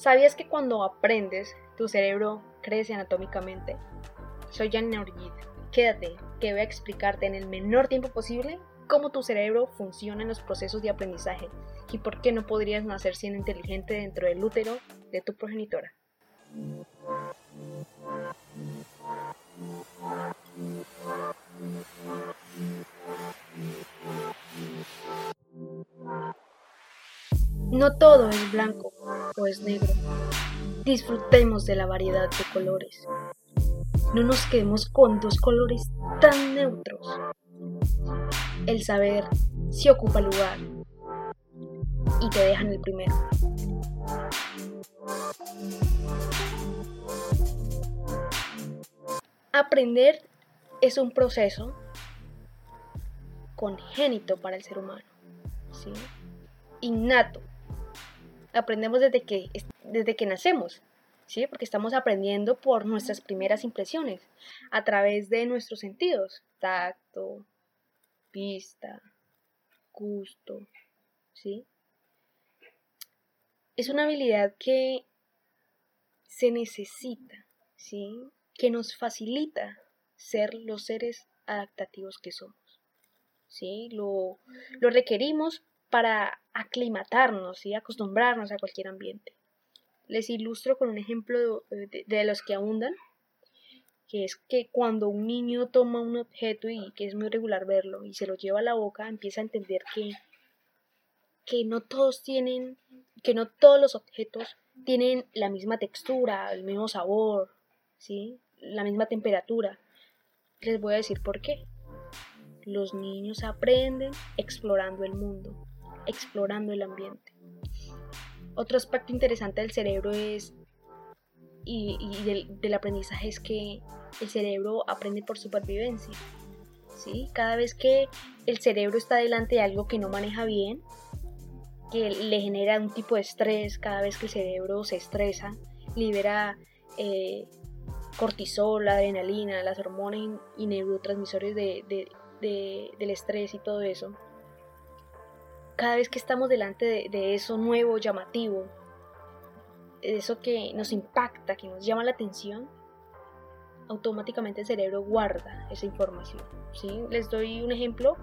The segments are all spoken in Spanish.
¿Sabías que cuando aprendes, tu cerebro crece anatómicamente? Soy Jan Orgid. Quédate, que voy a explicarte en el menor tiempo posible cómo tu cerebro funciona en los procesos de aprendizaje y por qué no podrías nacer siendo inteligente dentro del útero de tu progenitora. No todo es blanco es negro. Disfrutemos de la variedad de colores. No nos quedemos con dos colores tan neutros. El saber si ocupa lugar y te dejan el primero. Aprender es un proceso congénito para el ser humano, ¿sí? innato. Aprendemos desde que, desde que nacemos, ¿sí? porque estamos aprendiendo por nuestras primeras impresiones, a través de nuestros sentidos, tacto, vista, gusto, ¿sí? Es una habilidad que se necesita, ¿sí? Que nos facilita ser los seres adaptativos que somos. ¿Sí? Lo, lo requerimos para aclimatarnos y acostumbrarnos a cualquier ambiente. Les ilustro con un ejemplo de, los que abundan, que es que cuando un niño toma un objeto y que es muy regular verlo y se lo lleva a la boca, empieza a entender que, que no todos tienen, que no todos los objetos tienen la misma textura, el mismo sabor, ¿sí? la misma temperatura. Les voy a decir por qué. Los niños aprenden explorando el mundo explorando el ambiente. Otro aspecto interesante del cerebro es, y, del, aprendizaje es que el cerebro aprende por supervivencia. ¿sí? Cada vez que el cerebro está delante de algo que no maneja bien, que le genera un tipo de estrés, cada vez que el cerebro se estresa, libera eh, cortisol, adrenalina, las hormonas y neurotransmisores del estrés y todo eso cada vez que estamos delante de, eso nuevo, llamativo, eso que nos impacta, que nos llama la atención, automáticamente el cerebro guarda esa información. ¿sí? Les doy un ejemplo,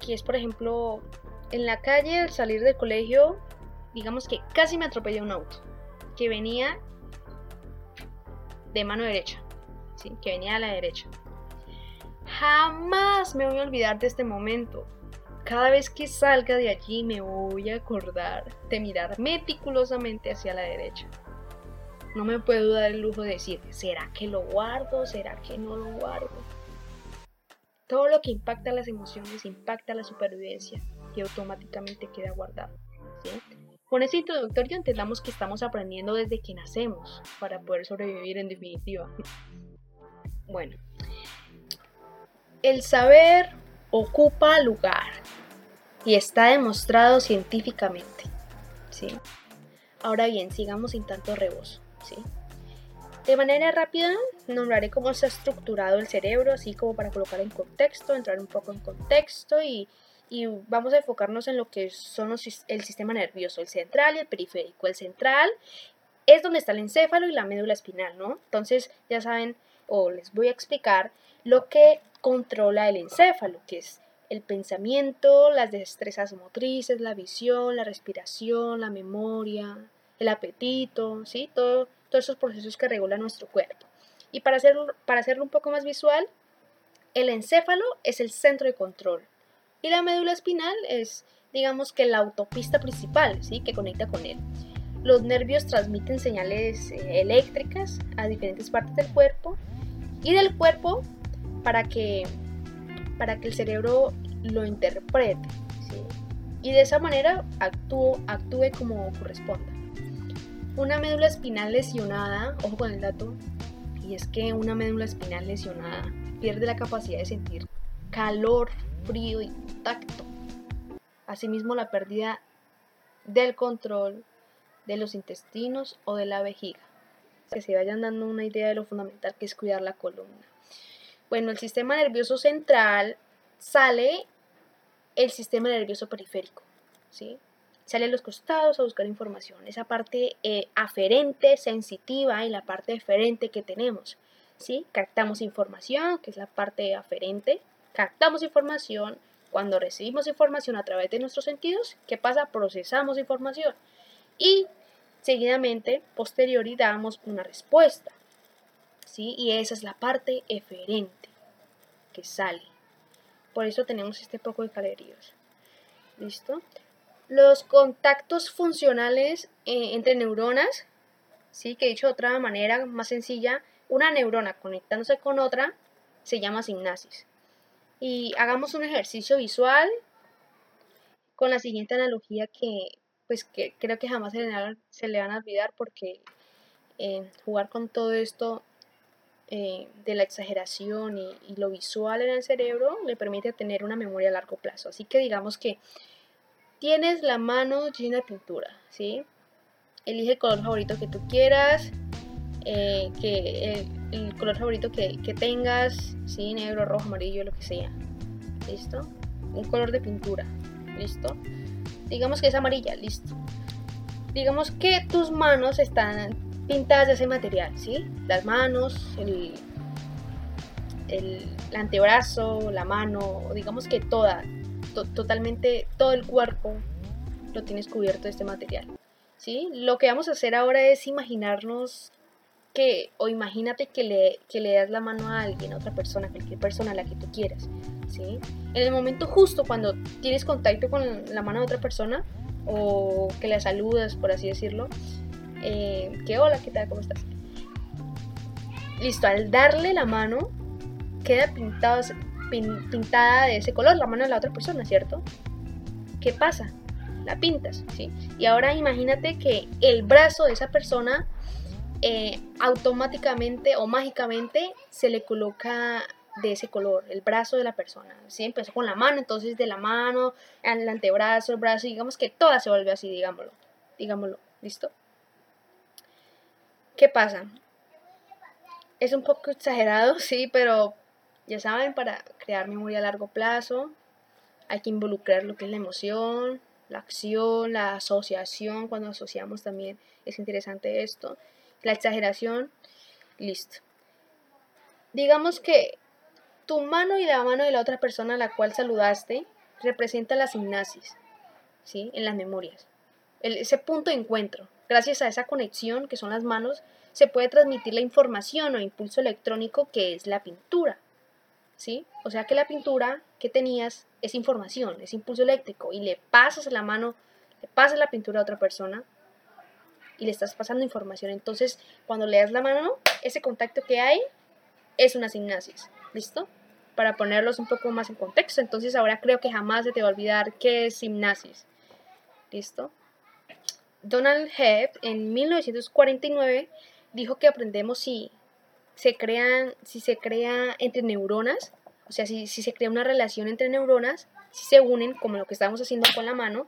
que es por ejemplo, en la calle al salir del colegio, digamos que casi me atropelló un auto, que venía de mano derecha, ¿sí? que venía a la derecha. Jamás me voy a olvidar de este momento. Cada vez que salga de allí me voy a acordar de mirar meticulosamente hacia la derecha. No me puedo dar el lujo de decir, ¿será que lo guardo? ¿Será que no lo guardo? Todo lo que impacta las emociones impacta la supervivencia y automáticamente queda guardado. Con ese introductorio entendamos que estamos aprendiendo desde que nacemos para poder sobrevivir en definitiva. Bueno, el saber ocupa lugar y está demostrado científicamente. ¿sí? Ahora bien, sigamos sin tanto rebozo. ¿sí? De manera rápida, nombraré cómo está estructurado el cerebro, así como para colocar en contexto, entrar un poco en contexto y, y vamos a enfocarnos en lo que son el sistema nervioso, el central y el periférico. El central es donde está el encéfalo y la médula espinal, ¿no? Entonces, ya saben, o les voy a explicar lo que controla el encéfalo, que es el pensamiento, las destrezas motrices, la visión, la respiración, la memoria, el apetito, ¿sí? Todo, todos esos procesos que regulan nuestro cuerpo. Y para hacerlo, para hacerlo un poco más visual, el encéfalo es el centro de control y la médula espinal es, digamos que la autopista principal, ¿sí? Que conecta con él. Los nervios transmiten señales eh, eléctricas a diferentes partes del cuerpo y del cuerpo para que para que el cerebro lo interprete y de esa manera actúe, actúe como corresponda. Una médula espinal lesionada, ojo con el dato, y es que una médula espinal lesionada pierde la capacidad de sentir calor, frío y tacto. Asimismo, la pérdida del control de los intestinos o de la vejiga. Que se vayan dando una idea de lo fundamental que es cuidar la columna. Bueno, el sistema nervioso central sale el sistema nervioso periférico, ¿sí? sale a los costados a buscar información, esa parte eh, aferente, sensitiva y la parte deferente que tenemos. ¿sí? Captamos información, que es la parte aferente, captamos información, cuando recibimos información a través de nuestros sentidos, ¿qué pasa? Procesamos información y seguidamente, posteriori, damos una respuesta. ¿Sí? Y esa es la parte eferente que sale. Por eso tenemos este poco de calorías. ¿Listo? Los contactos funcionales eh, entre neuronas, ¿sí? que dicho de otra manera más sencilla, una neurona conectándose con otra se llama sinapsis. Y hagamos un ejercicio visual con la siguiente analogía que pues que creo que jamás se le, van a olvidar porque eh, jugar con todo esto eh, de la exageración y, lo visual en el cerebro le permite tener una memoria a largo plazo. Así que digamos que tienes la mano llena de pintura, ¿sí? Elige el color favorito que tú quieras, eh, que el, color favorito que, tengas, ¿sí? Negro, rojo, amarillo, lo que sea. ¿Listo? Un color de pintura, ¿listo? Digamos que es amarilla, listo. Digamos que tus manos están pintadas de ese material, ¿sí? Las manos, el, antebrazo, la mano, digamos que toda, totalmente todo el cuerpo lo tienes cubierto de este material. ¿sí? Lo que vamos a hacer ahora es imaginarnos que, o imagínate que le, que le das la mano a alguien, a otra persona, cualquier persona a la que tú quieras. ¿sí? En el momento justo cuando tienes contacto con la mano de otra persona, o que la saludas, por así decirlo, eh, que hola, ¿qué tal? ¿Cómo estás? Listo, al darle la mano, queda pintada de ese color, la mano de la otra persona, ¿cierto? ¿Qué pasa? La pintas, ¿sí? Y ahora imagínate que el brazo de esa persona eh, automáticamente o mágicamente se le coloca de ese color, el brazo de la persona. ¿sí? Empezó con la mano, entonces de la mano, el antebrazo, el brazo, digamos que toda se vuelve así, digámoslo. Digámoslo, ¿listo? ¿Qué pasa? Es un poco exagerado, sí, pero ya saben, para crear memoria a largo plazo hay que involucrar lo que es la emoción, la acción, la asociación, cuando asociamos también es interesante esto, la exageración, listo. Digamos que tu mano y la mano de la otra persona a la cual saludaste representa la sinapsis, ¿sí? En las memorias. ese punto de encuentro. Gracias a esa conexión que son las manos, se puede transmitir la información o impulso electrónico que es la pintura. ¿sí? O sea que la pintura que tenías es información, es impulso eléctrico y le pasas la mano, le pasas la pintura a otra persona y le estás pasando información. Entonces, cuando le das la mano, ese contacto que hay es una sinapsis, ¿listo? Para ponerlos un poco más en contexto. Entonces, ahora creo que jamás se te va a olvidar qué es sinapsis. ¿Listo? Donald Hebb en 1949 dijo que aprendemos si se crean, si se crea entre neuronas, o sea, si, se crea una relación entre neuronas, si se unen, como lo que estamos haciendo con la mano,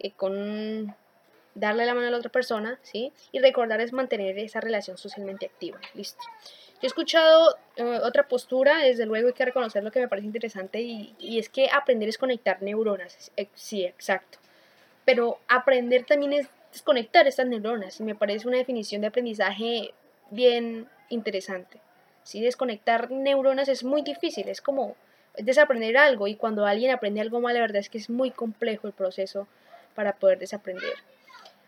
eh, con darle la mano a la otra persona, ¿sí? Y recordar es mantener esa relación socialmente activa, listo. Yo he escuchado eh, otra postura, desde luego hay que reconocer lo que me parece interesante y, y es que aprender es conectar neuronas, eh, sí, exacto. Pero aprender también es desconectar estas neuronas y me parece una definición de aprendizaje bien interesante. si Desconectar neuronas es muy difícil, es como desaprender algo y cuando alguien aprende algo mal, la verdad es que es muy complejo el proceso para poder desaprender.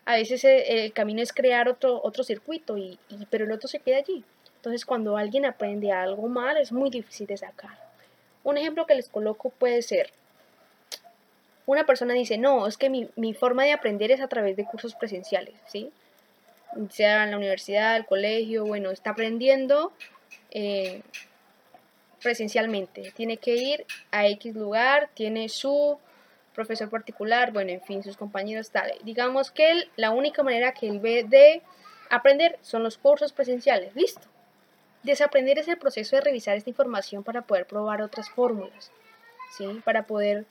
A veces eh, el, camino es crear otro, otro circuito, y, pero el otro se queda allí. Entonces cuando alguien aprende algo mal es muy difícil de sacar. Un ejemplo que les coloco puede ser, una persona dice, no, es que mi, mi forma de aprender es a través de cursos presenciales, ¿sí? sea en la universidad, el colegio, bueno, está aprendiendo eh, presencialmente. Tiene que ir a X lugar, tiene su profesor particular, bueno, en fin, sus compañeros tal. Digamos que la única manera que él ve de aprender son los cursos presenciales. Listo. Desaprender es el proceso de revisar esta información para poder probar otras fórmulas, ¿sí? Para poder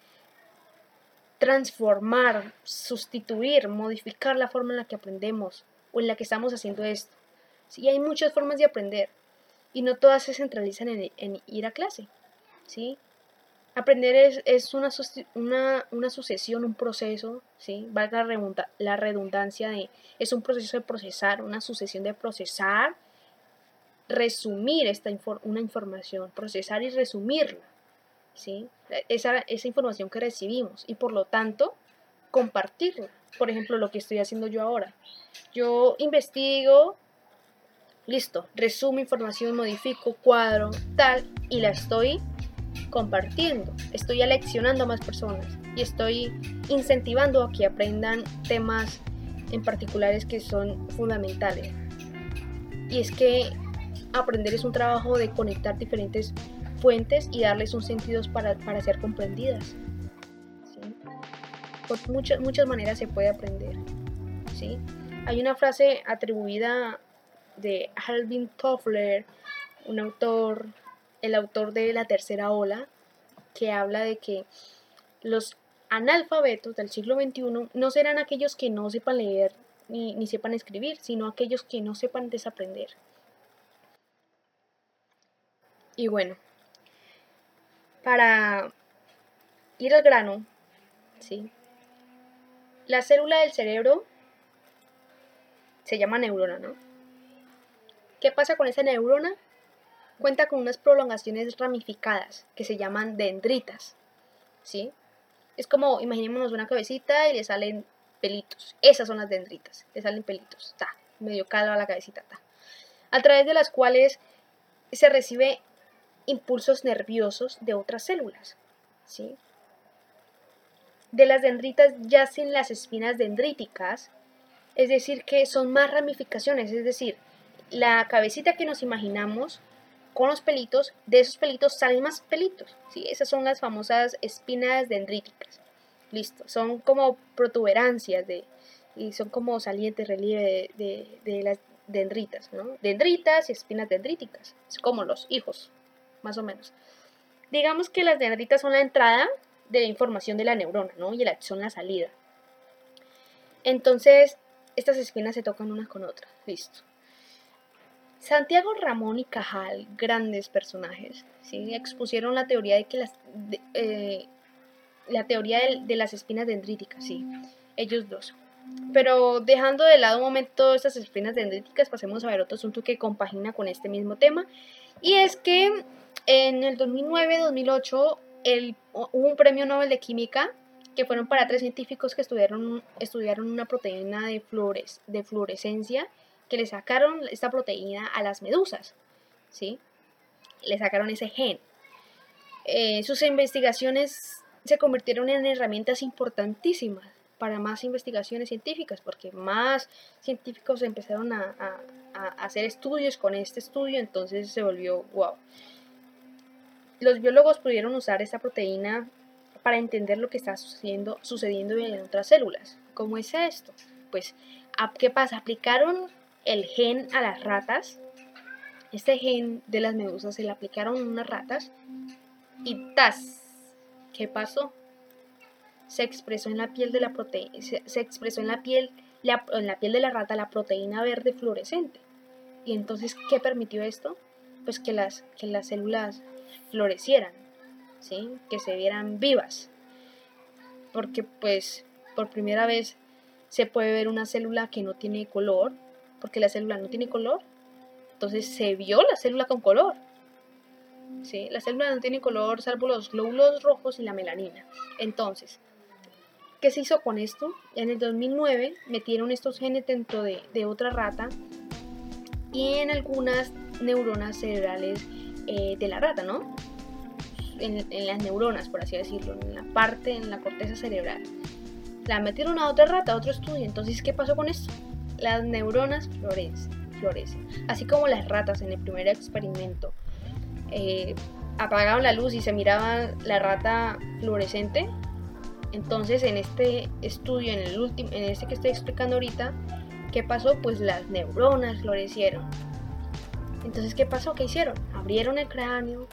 transformar, sustituir, modificar la forma en la que aprendemos, o en la que estamos haciendo esto. Sí, hay muchas formas de aprender y no todas se centralizan en, ir a clase. ¿sí? Aprender es, es una, una, una, sucesión, un proceso, ¿sí? Valga la redundancia de, es un proceso de procesar, una sucesión de procesar, resumir esta una información, procesar y resumirla, ¿sí? Esa, esa información que recibimos y por lo tanto compartirla. Por ejemplo, lo que estoy haciendo yo ahora. Yo investigo, listo, resumo información, modifico, cuadro, tal, y la estoy compartiendo, estoy aleccionando a más personas y estoy incentivando a que aprendan temas en particulares que son fundamentales. Y es que aprender es un trabajo de conectar diferentes fuentes y darles un sentido para, para ser comprendidas. Por muchas, muchas maneras se puede aprender. ¿sí? Hay una frase atribuida de Alvin Toffler, un autor el autor de La Tercera Ola, que habla de que los analfabetos del siglo XXI no serán aquellos que no sepan leer ni, ni sepan escribir, sino aquellos que no sepan desaprender. Y bueno, para ir al grano, ¿sí? La célula del cerebro se llama neurona, ¿no? ¿Qué pasa con esa neurona? Cuenta con unas prolongaciones ramificadas que se llaman dendritas. ¿Sí? Es como, imaginémonos una cabecita y le salen pelitos. Esas son las dendritas. Le salen pelitos. Está medio calva la cabecita. A través de las cuales se recibe impulsos nerviosos de otras células. ¿Sí? De las dendritas yacen las espinas dendríticas, es decir, que son más ramificaciones, es decir, la cabecita que nos imaginamos con los pelitos, de esos pelitos salen más pelitos. ¿sí? Esas son las famosas espinas dendríticas. Listo, son como protuberancias de, y son como salientes relieve de, las dendritas, ¿no? Dendritas y espinas dendríticas, es como los hijos, más o menos. Digamos que las dendritas son la entrada de la información de la neurona, ¿no? Y la, son la salida. Entonces, estas espinas se tocan unas con otras, listo. Santiago Ramón y Cajal, grandes personajes, ¿sí? expusieron la teoría de que las, eh, la teoría de, las espinas dendríticas, sí, ellos dos. Pero dejando de lado un momento estas espinas dendríticas, pasemos a ver otro asunto que compagina con este mismo tema. Y es que en el 2009-2008 hubo un premio Nobel de Química que fueron para tres científicos que estudiaron, estudiaron una proteína de, flores, de fluorescencia que le sacaron esta proteína a las medusas, ¿sí? Le sacaron ese gen. Eh, sus investigaciones se convirtieron en herramientas importantísimas para más investigaciones científicas, porque más científicos empezaron a, hacer estudios con este estudio, entonces se volvió wow. Los biólogos pudieron usar esta proteína para entender lo que está sucediendo, sucediendo en otras células. ¿Cómo es esto? Pues, ¿qué pasa? Aplicaron el gen a las ratas. Este gen de las medusas se le aplicaron a unas ratas y ¡tas! ¿Qué pasó? Se expresó en la piel de la proteína, se, expresó en la piel, en la piel de la rata la proteína verde fluorescente. Y entonces, ¿qué permitió esto? Pues que las, que las células florecieran, ¿sí? que se vieran vivas. Porque pues por primera vez se puede ver una célula que no tiene color, porque la célula no tiene color. Entonces se vio la célula con color. ¿Sí? La célula no tiene color salvo los glóbulos rojos y la melanina. Entonces, ¿qué se hizo con esto? En el 2009 metieron estos genes dentro de, otra rata y en algunas neuronas cerebrales eh, de la rata, ¿no? En, las neuronas, por así decirlo, en la parte, en la corteza cerebral. La metieron a otra rata, a otro estudio. Entonces, ¿qué pasó con esto? Las neuronas florecen, así como las ratas en el primer experimento. Eh, apagaron la luz y se miraba la rata fluorescente. Entonces, en este estudio, en el último, en este que estoy explicando ahorita, ¿qué pasó? Pues las neuronas florecieron. Entonces, ¿qué pasó? ¿Qué hicieron? Abrieron el cráneo,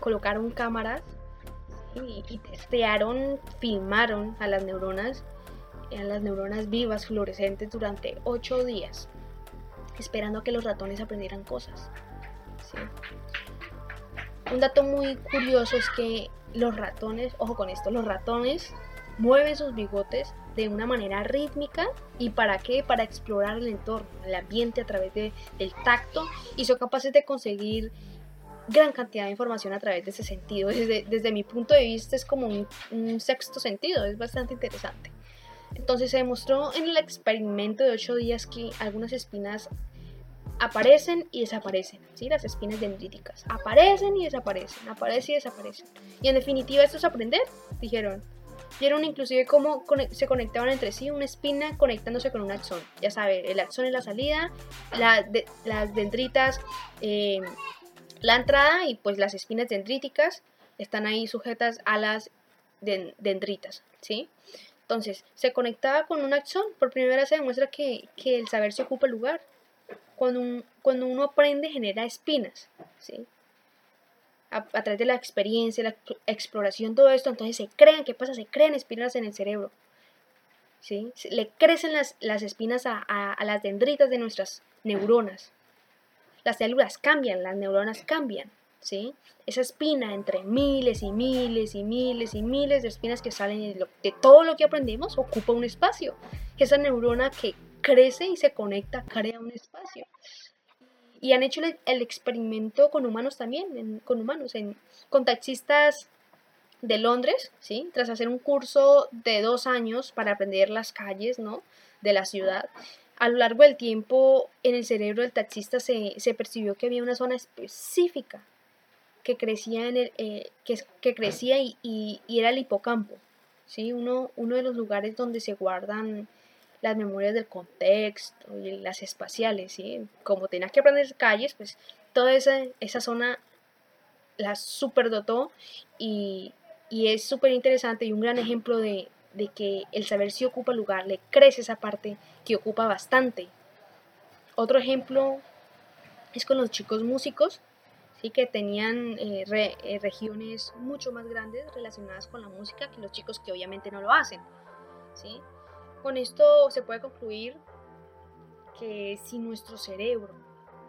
colocaron cámaras y, y testearon, filmaron a las neuronas eran las neuronas vivas fluorescentes durante 8 días, esperando a que los ratones aprendieran cosas. un dato muy curioso es que los ratones, ojo con esto, los ratones mueven sus bigotes de una manera rítmica y para qué? Para explorar el entorno, el ambiente a través de, del tacto y son capaces de conseguir gran cantidad de información a través de ese sentido. Desde, desde mi punto de vista es como un, sexto sentido, es bastante interesante. Entonces se demostró en el experimento de 8 días que algunas espinas aparecen y desaparecen, ¿sí? Las espinas dendríticas aparecen y desaparecen, aparecen y desaparecen. Y en definitiva esto es aprender, dijeron. Vieron inclusive cómo se conectaban entre sí, una espina conectándose con un axón. Ya sabe, el axón es la salida, las dendritas eh, la entrada y pues las espinas dendríticas están ahí sujetas a las dendritas, ¿sí? Entonces, se conectaba con un axón, por primera vez se demuestra que, el saber se ocupa el lugar. Cuando, cuando uno aprende genera espinas, ¿sí? A, través de la experiencia, la exploración, todo esto, entonces se crean, ¿qué pasa? Se crean espinas en el cerebro, ¿sí? Le crecen las, espinas a, a las dendritas de nuestras neuronas, las células cambian, las neuronas cambian, ¿sí? Esa espina entre miles y miles y miles y miles de espinas que salen de, todo lo que aprendemos ocupa un espacio. Esa neurona que crece y se conecta crea un espacio. Y han hecho el, experimento con humanos también, con humanos, con taxistas de Londres, ¿sí? Tras hacer un curso de dos años para aprender las calles, ¿no? De la ciudad a lo largo del tiempo en el cerebro del taxista se, percibió que había una zona específica que crecía, en el, eh, que, crecía y, era el hipocampo, ¿sí? uno, uno de los lugares donde se guardan las memorias del contexto y las espaciales. ¿sí? Como tenías que aprender calles, pues toda esa, esa zona la superdotó y, y es súper interesante y un gran ejemplo de, de que el saber si ocupa lugar, le crece esa parte que ocupa bastante. Otro ejemplo es con los chicos músicos, ¿sí? que tenían eh, eh, regiones mucho más grandes relacionadas con la música que los chicos que obviamente no lo hacen. ¿sí? Con esto se puede concluir que si nuestro cerebro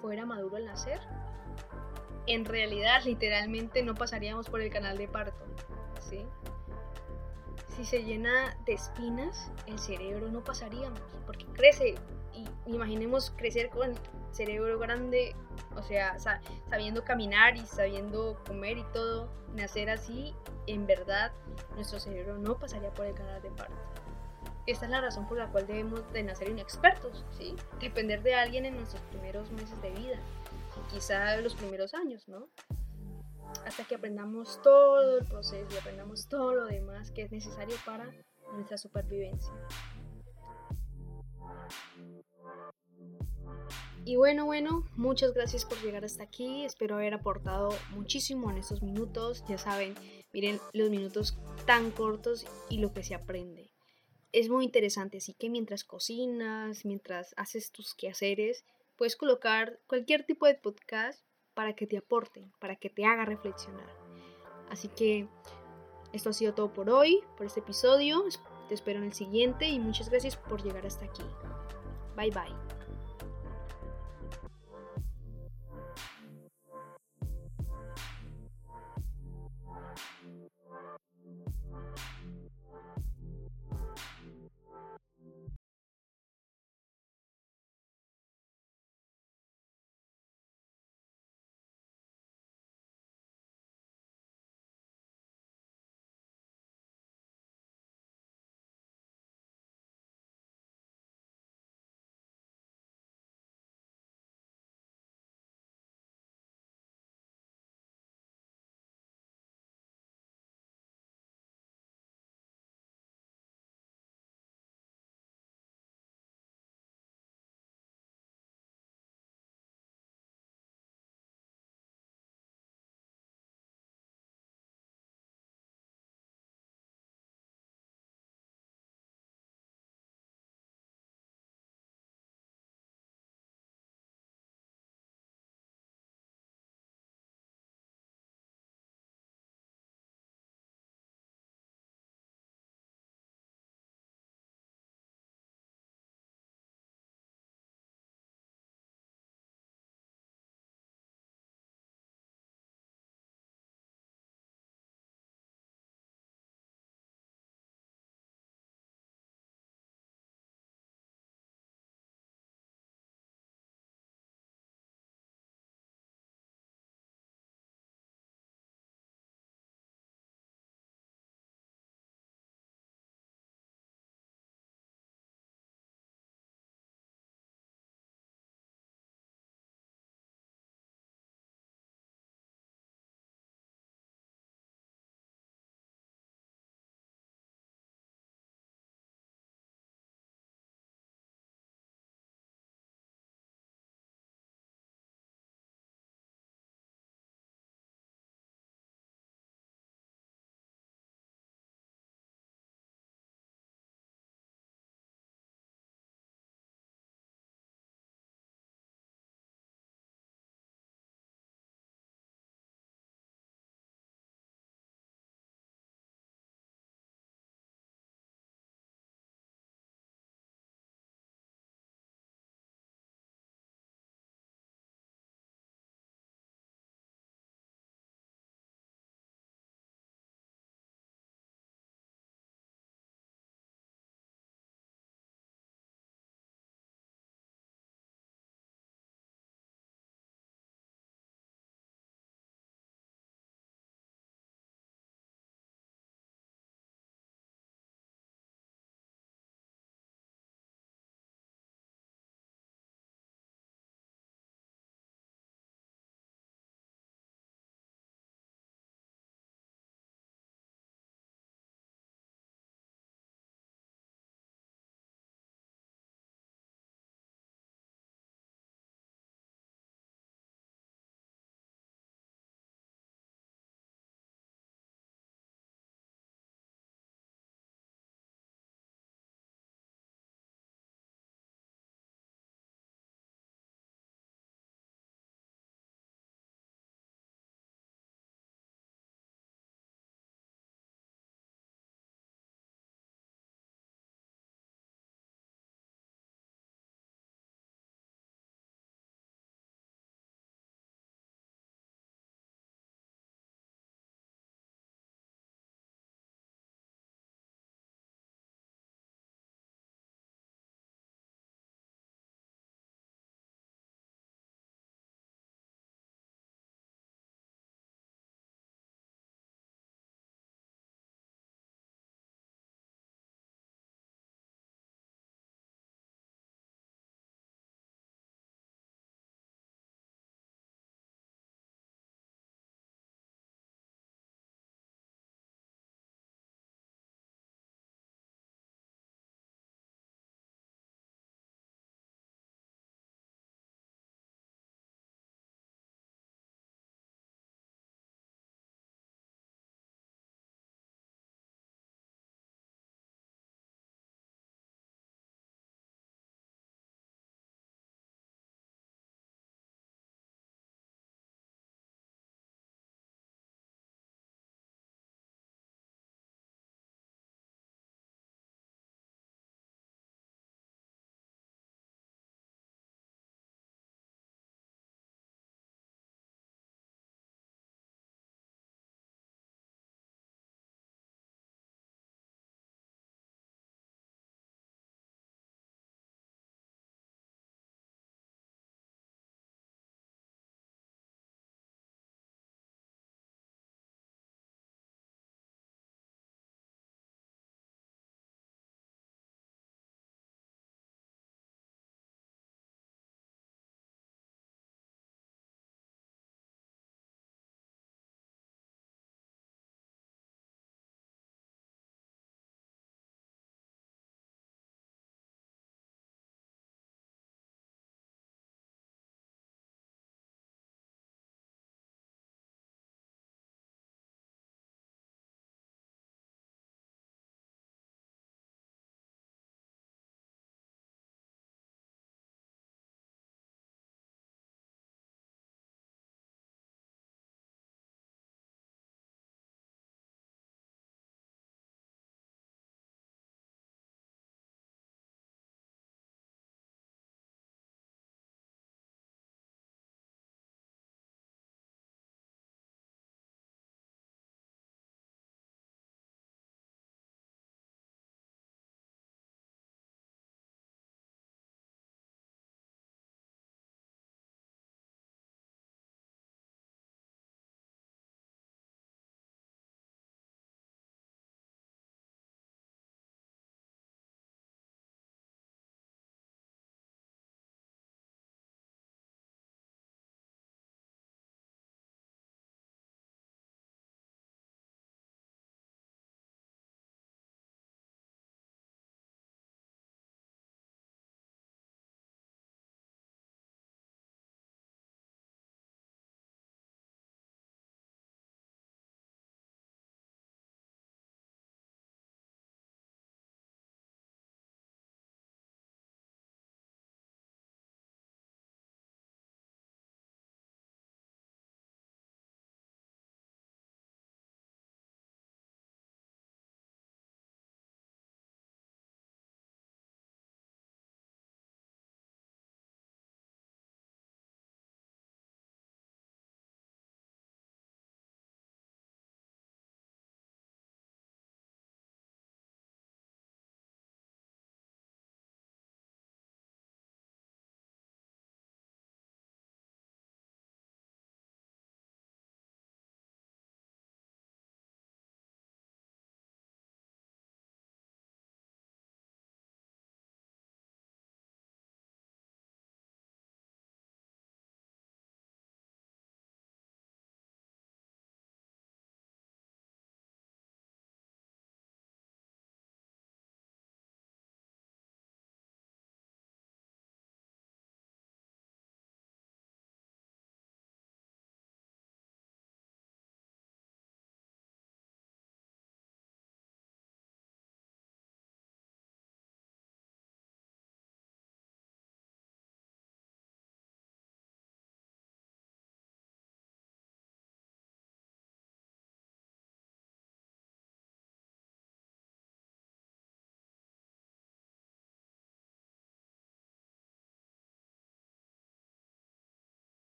fuera maduro al nacer, en realidad literalmente no pasaríamos por el canal de parto. ¿sí? Si se llena de espinas, el cerebro no pasaríamos, porque crece. Y imaginemos crecer con cerebro grande, o sea, sabiendo caminar y sabiendo comer y todo, nacer así, en verdad, nuestro cerebro no pasaría por el canal de parto. Esta es la razón por la cual debemos de nacer inexpertos, ¿sí? Depender de alguien en nuestros primeros meses de vida, quizá los primeros años, ¿no? Hasta que aprendamos todo el proceso y aprendamos todo lo demás que es necesario para nuestra supervivencia. Y bueno, bueno, muchas gracias por llegar hasta aquí. Espero haber aportado muchísimo en estos minutos. Ya saben, miren los minutos tan cortos y lo que se aprende. Es muy interesante, así que mientras cocinas, mientras haces tus quehaceres, puedes colocar cualquier tipo de podcast para que te aporte, para que te haga reflexionar. Así que esto ha sido todo por hoy, por este episodio. Te espero en el siguiente y muchas gracias por llegar hasta aquí. Bye bye.